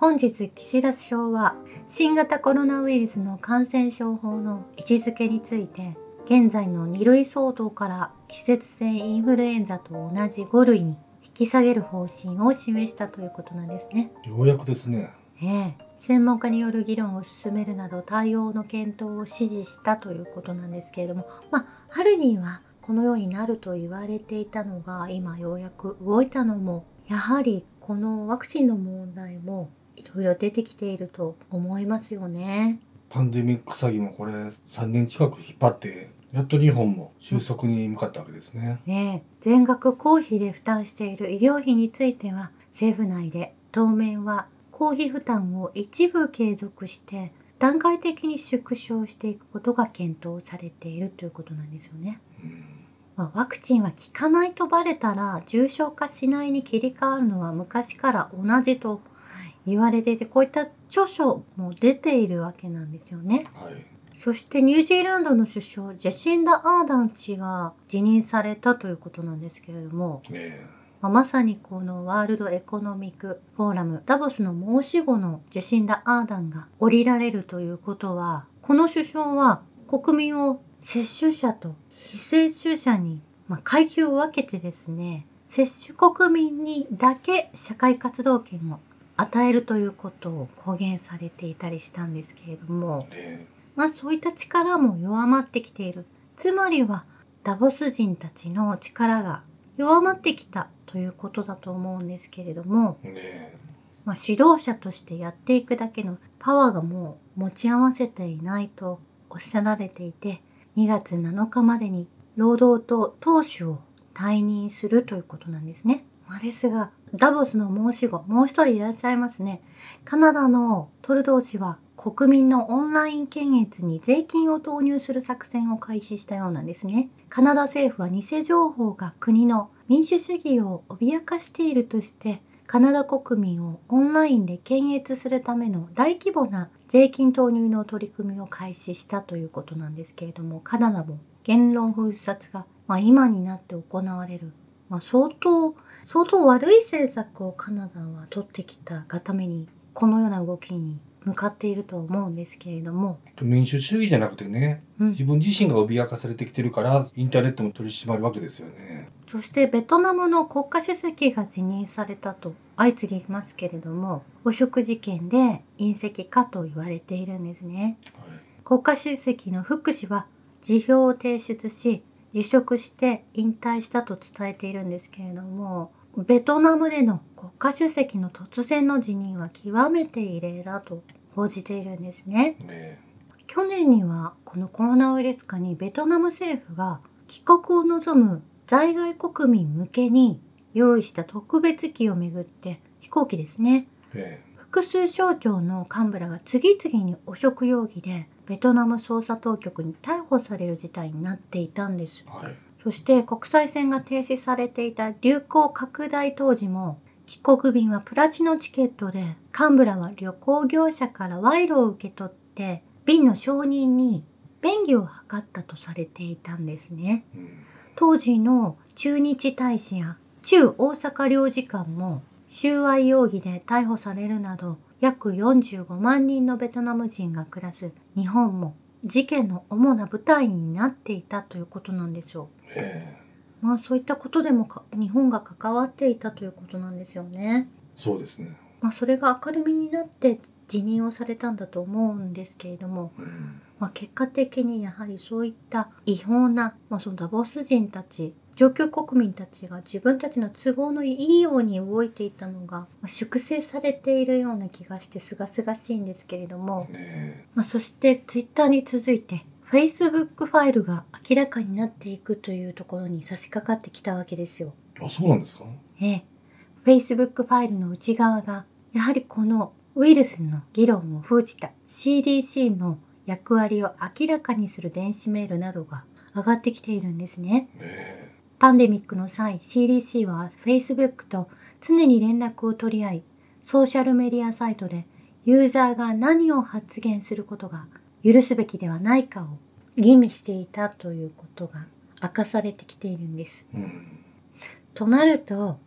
本日岸田首相は新型コロナウイルスの感染症法の位置づけについて現在の2類相当から季節性インフルエンザと同じ5類に引き下げる方針を示したということなんですね。ようやくですね。ええ、専門家による議論を進めるなど対応の検討を指示したということなんですけれども、まあ、春にはこのようになると言われていたのが今ようやく動いたのもやはりこのワクチンの問題もいろいろ出てきていると思いますよね。パンデミック詐欺もこれ3年近く引っ張ってやっと日本も収束に向かったわけですね。ね全額公費で負担している医療費については政府内で当面は公費負担を一部継続して段階的に縮小していくことが検討されているということなんですよね。まあ、ワクチンは効かないとバレたら重症化しないに切り替わるのは昔から同じと言われていてこういった著書も出ているわけなんですよね。はい。そしてニュージーランドの首相ジェシンダ・アーダン氏が辞任されたということなんですけれども、ねまあ、まさにこのワールドエコノミックフォーラムダボスの申し子のジェシンダ・アーダンが降りられるということはこの首相は国民を接種者と非接種者に、まあ、階級を分けてですね接種国民にだけ社会活動権を与えるということを公言されていたりしたんですけれども、まあそういった力も弱まってきている。つまりはダボス人たちの力が弱まってきたということだと思うんですけれども、まあ、指導者としてやっていくだけのパワーがもう持ち合わせていないとおっしゃられていて2月7日までに労働党党首を退任するということなんですね。ですが、ダボスの申し子、もう一人いらっしゃいますね。カナダのトルドー氏は国民のオンライン検閲に税金を投入する作戦を開始したようなんですね。カナダ政府は偽情報が国の民主主義を脅かしているとして、カナダ国民をオンラインで検閲するための大規模な税金投入の取り組みを開始したということなんですけれども、カナダも言論封殺が、まあ、今になって行われるまあ、相当相当悪い政策をカナダは取ってきたがためにこのような動きに向かっていると思うんですけれども。民主主義じゃなくてね、うん、自分自身が脅かされてきてるからインターネットも取り締まるわけですよね。そしてベトナムの国家主席が辞任されたと相次ぎますけれども汚職事件で隕石かと言われているんですね、はい、国家主席の福氏は辞表を提出し辞職して引退したと伝えているんですけれどもベトナムでの国家主席の突然の辞任は極めて異例だと報じているんですね。ね去年にはこのコロナウイルス禍にベトナム政府が帰国を望む在外国民向けに用意した特別機をめぐって飛行機ですね。複数省庁の幹部らが次々に汚職容疑でベトナム捜査当局に逮捕される事態になっていたんです、はい、そして国際線が停止されていた流行拡大当時も帰国便はプラチナチケットで幹部らは旅行業者から賄賂を受け取って便の承認に便宜を図ったとされていたんですね、うん、当時の駐日大使や駐大阪領事館も収賄容疑で逮捕されるなど約45万人のベトナム人が暮らす日本も事件の主な舞台になっていたということなんでしょう。まあそういったことでも日本が関わっていたということなんですよね。そうですね。まあそれが明るみになって辞任をされたんだと思うんですけれども、うん、まあ結果的にやはりそういった違法な、まあ、そのダボス人たち上級国民たちが自分たちの都合のいいように動いていたのが、ま粛清されているような気がしてすがすがしいんですけれども、まあ、そしてツイッターに続いて Facebook ファイルが明らかになっていくというところに差し掛かってきたわけですよ。あ、そうなんですか？ええ。Facebook ファイルの内側がやはりこのウイルスの議論を封じた CDC の役割を明らかにする電子メールなどが上がってきているんですね。ねパンデミックの際、CDC は Facebook と常に連絡を取り合い、ソーシャルメディアサイトでユーザーが何を発言することが許すべきではないかを吟味していたということが明かされてきているんです。うん、となると、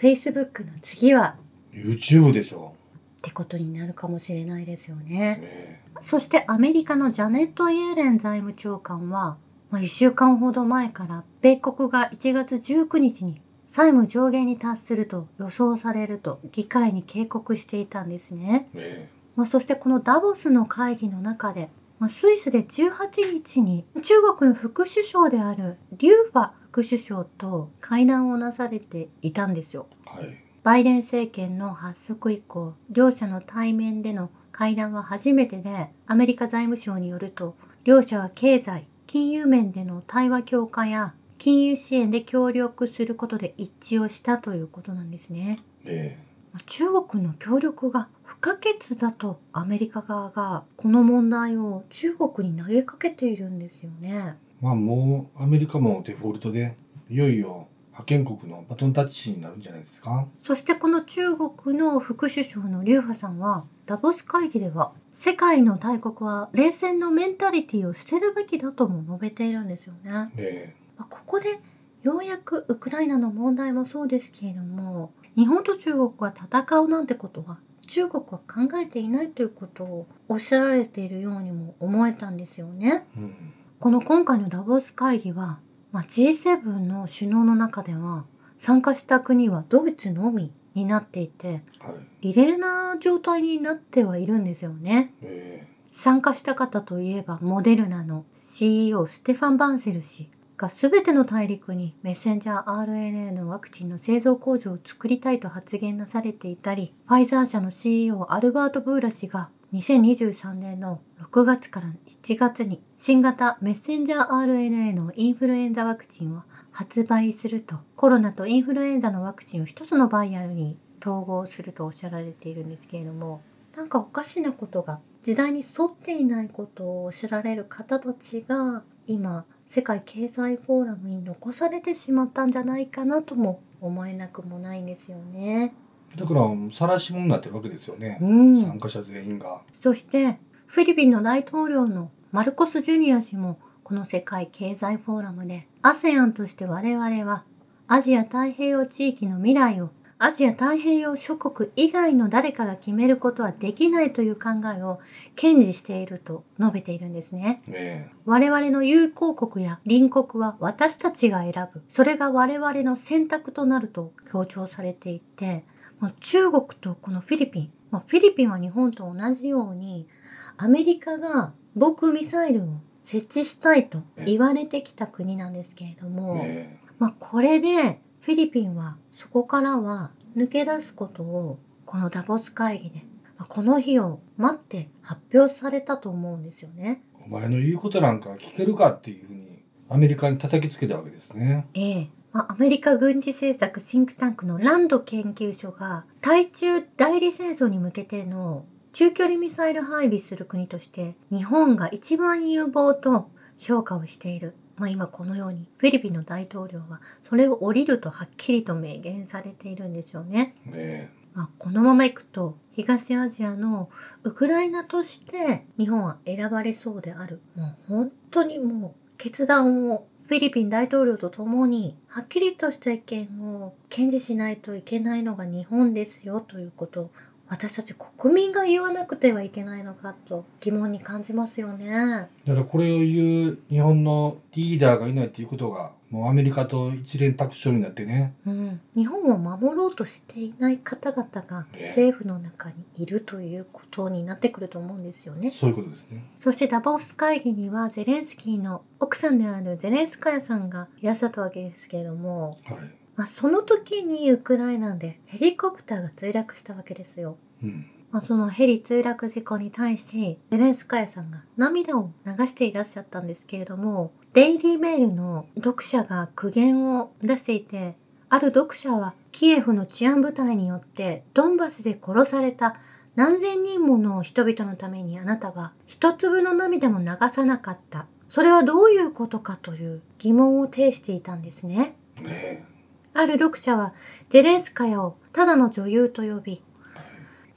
Facebook の次は YouTube でしょってことになるかもしれないですよね。ねそしてアメリカのジャネット・イエレン財務長官は、まあ、1週間ほど前から米国が1月19日に債務上限に達すると予想されると議会に警告していたんですね。ねまあ、そしてこのダボスの会議の中で、まあ、スイスで18日に中国の副首相であるリューファ副首相と会談をなされていたんですよ。はい。バイデン政権の発足以降、両者の対面での会談は初めてで、アメリカ財務省によると、両者は経済、金融面での対話強化や金融支援で協力することで一致をしたということなんですね。ねまあ中国の協力が不可欠だとアメリカ側がこの問題を中国に投げかけているんですよね。まあもうアメリカもデフォルトでいよいよ覇権国のバトンタッチになるんじゃないですか。そしてこの中国の副首相のリュウハさんはダボス会議では世界の大国は冷戦のメンタリティを捨てるべきだとも述べているんですよね。ねまあここでようやくウクライナの問題もそうですけれども日本と中国が戦うなんてことは中国は考えていないということをおっしゃられているようにも思えたんですよね。うん。この今回のダボス会議は、まあ、G7 の首脳の中では参加した国はドイツのみになっていてはい。異例な状態になってはいるんですよね。ね参加した方といえばモデルナの CEO ステファン・バンセル氏が全ての大陸にメッセンジャー RNA のワクチンの製造工場を作りたいと発言なされていたりファイザー社の CEO アルバート・ブーラ氏が2023年の6月から7月に新型メッセンジャー RNA のインフルエンザワクチンを発売するとコロナとインフルエンザのワクチンを一つのバイアルに統合するとおっしゃられているんですけれどもなんかおかしなことが時代に沿っていないことをおっしゃられる方たちが今世界経済フォーラムに残されてしまったんじゃないかなとも思えなくもないんですよね。だから晒し者になってるわけですよね。うん、参加者全員が。そしてフィリピンの大統領のマルコス・ジュニア氏もこの世界経済フォーラムで ASEAN として我々はアジア太平洋地域の未来をアジア太平洋諸国以外の誰かが決めることはできないという考えを堅持していると述べているんですね。ね我々の友好国や隣国は私たちが選ぶ。それが我々の選択となると強調されていて、もう中国とこのフィリピン、まあ、フィリピンは日本と同じように、アメリカが防空ミサイルを設置したいと言われてきた国なんですけれども、ねまあ、これでフィリピンはそこからは抜け出すことをこのダボス会議で、まあこの日を待って発表されたと思うんですよね。お前の言うことなんか聞けるかっていうふうにアメリカに叩きつけたわけですね。ええまあ、アメリカ軍事政策シンクタンクのランド研究所が対中代理戦争に向けての中距離ミサイル配備する国として日本が一番有望と評価をしている。まあ、今このようにフィリピンの大統領はそれを降りるとはっきりと明言されているんですよね。ねまあ、このままいくと東アジアのウクライナとして日本は選ばれそうであるもう本当にもう決断をフィリピン大統領と共にはっきりとした意見を堅持しないといけないのが日本ですよということ。私たち国民が言わなくてはいけないのかと疑問に感じますよね。だからこれを言う日本のリーダーがいないっていうことがもうアメリカと一連卓勝になってね。うん、日本を守ろうとしていない方々がね政府の中にいるということになってくると思うんですよね。そういうことですね。そしてダボス会議にはゼレンスキーの奥さんであるゼレンスカヤさんがいらっしゃったわけですけれども、はい。まあ、その時にウクライナでヘリコプターが墜落したわけですよ。うん。まあ、そのヘリ墜落事故に対しゼレンスカヤさんが涙を流していらっしゃったんですけれどもデイリーメールの読者が苦言を出していてある読者はキエフの治安部隊によってドンバスで殺された何千人もの人々のためにあなたは一粒の涙も流さなかったそれはどういうことかという疑問を呈していたんですねねある読者はゼレンスカヤをただの女優と呼び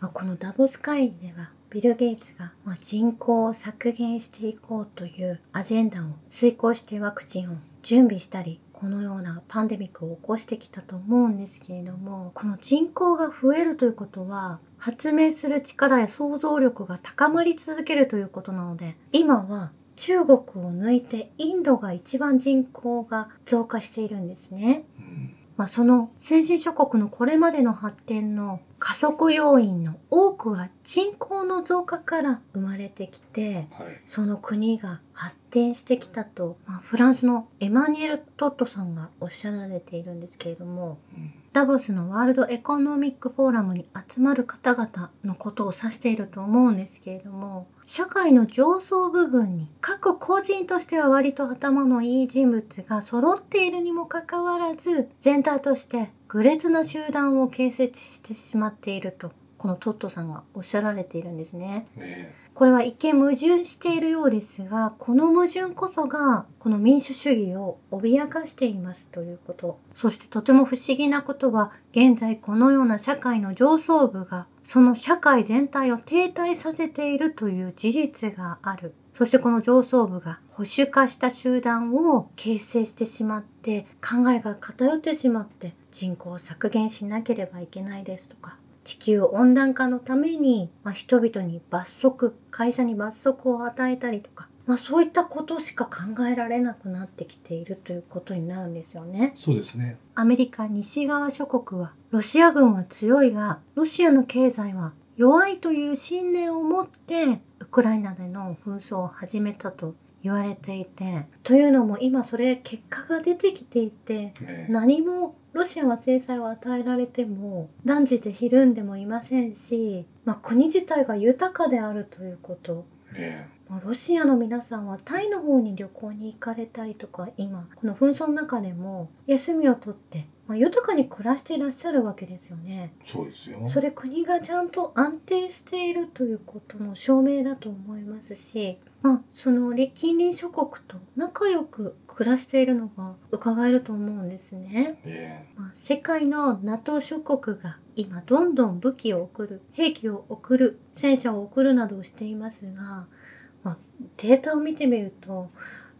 まあ、このダボス会議ではビル・ゲイツが人口を削減していこうというアジェンダを遂行してワクチンを準備したりこのようなパンデミックを起こしてきたと思うんですけれどもこの人口が増えるということは発明する力や想像力が高まり続けるということなので今は中国を抜いてインドが一番人口が増加しているんですね。まあ、その先進諸国のこれまでの発展の加速要因の多くは人口の増加から生まれてきてはい。その国が発展してきたと、まあ、フランスのエマニュエル・トットさんがおっしゃられているんですけれどもうんダボスのワールドエコノミックフォーラムに集まる方々のことを指していると思うんですけれども社会の上層部分に各個人としては割と頭のいい人物が揃っているにもかかわらず全体として愚劣な集団を形成してしまっていると。このトットさんがおっしゃられているんですね。ねこれは一見矛盾しているようですがこの矛盾こそがこの民主主義を脅かしていますということ。そしてとても不思議なことは現在このような社会の上層部がその社会全体を停滞させているという事実がある。そしてこの上層部が保守化した集団を形成してしまって考えが偏ってしまって人口を削減しなければいけないですとか地球温暖化のために、まあ、人々に罰則会社に罰則を与えたりとか、まあ、そういったことしか考えられなくなってきているということになるんですよね。そうですねアメリカ西側諸国はロシア軍は強いがロシアの経済は弱いという信念を持ってウクライナでの紛争を始めたと言われていてというのも今それ結果が出てきていてね何もロシアは制裁を与えられても断じてひるんでもいませんし、まあ、国自体が豊かであるということ。ねまあロシアの皆さんはタイの方に旅行に行かれたりとか今この紛争の中でも休みを取って、まあ、豊かに暮らしていらっしゃるわけですよね。そうですよそれ国がちゃんと安定しているということの証明だと思いますし、まあ、その近隣諸国と仲良く暮らしているのが伺えると思うんですね。ねまあ、世界の NATO 諸国が今どんどん武器を送る兵器を送る戦車を送るなどをしていますが、まあ、データを見てみると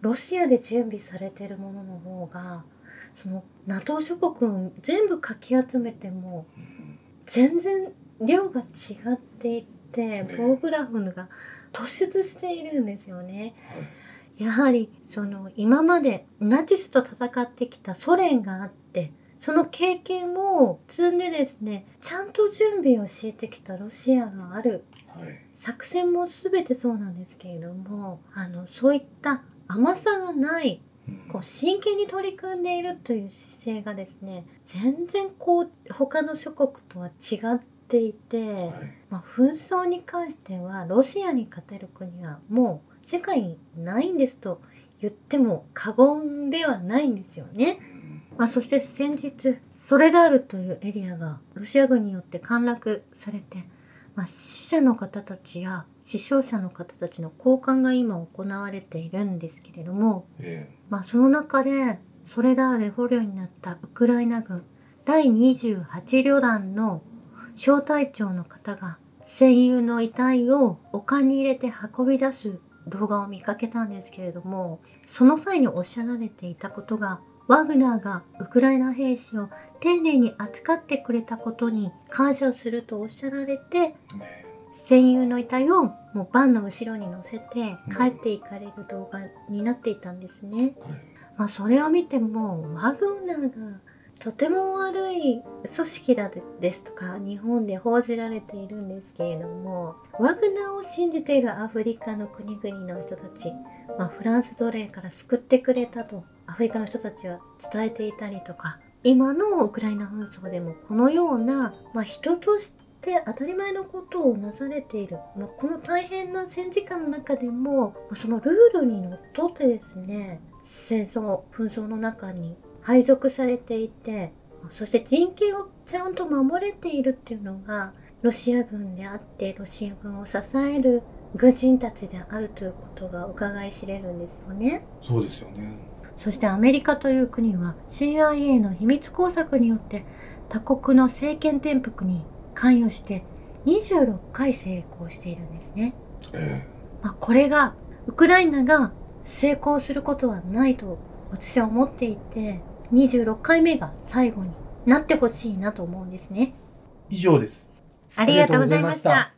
ロシアで準備されているものの方がその NATO 諸国を全部かき集めてもうん全然量が違っていてね棒グラフが突出しているんですよね。はい。やはりその今までナチスと戦ってきたソ連があってその経験を積んでですねちゃんと準備を敷いてきたロシアがある。はい。作戦も全てそうなんですけれどもあのそういった甘さがないうんこう真剣に取り組んでいるという姿勢がですね全然こう他の諸国とは違っていて、はい。まあ、紛争に関してはロシアに勝てる国はもう世界にないんですと言っても過言ではないんですよね。うん。まあ、そして先日ソレダールというエリアがロシア軍によって陥落されて、まあ、死者の方たちや死傷者の方たちの交換が今行われているんですけれども、えまあ、その中でソレダールで捕虜になったウクライナ軍第28旅団の小隊長の方が戦友の遺体を丘に入れて運び出す動画を見かけたんですけれどもその際におっしゃられていたことがワグナーがウクライナ兵士を丁寧に扱ってくれたことに感謝するとおっしゃられて戦友の遺体をもうバンの後ろに乗せて帰っていかれる動画になっていたんですね。はいまあ、それを見てもワグナーがとても悪い組織だですとか日本で報じられているんですけれどもワグナーを信じているアフリカの国々の人たち、まあ、フランス奴隷から救ってくれたとアフリカの人たちは伝えていたりとか今のウクライナ紛争でもこのような、まあ、人として当たり前のことをなされている、まあ、この大変な戦時下の中でもまあそのルールにのっとってですね戦争紛争の中に配属されていてそして人権をちゃんと守れているっていうのがロシア軍であってロシア軍を支える軍人たちであるということが伺い知れるんですよね。そうですよねそしてアメリカという国は CIA の秘密工作によって他国の政権転覆に関与して26回成功しているんですね。えまあ、これがウクライナが成功することはないと私は思っていて26回目が最後になってほしいなと思うんですね。以上です。ありがとうございました。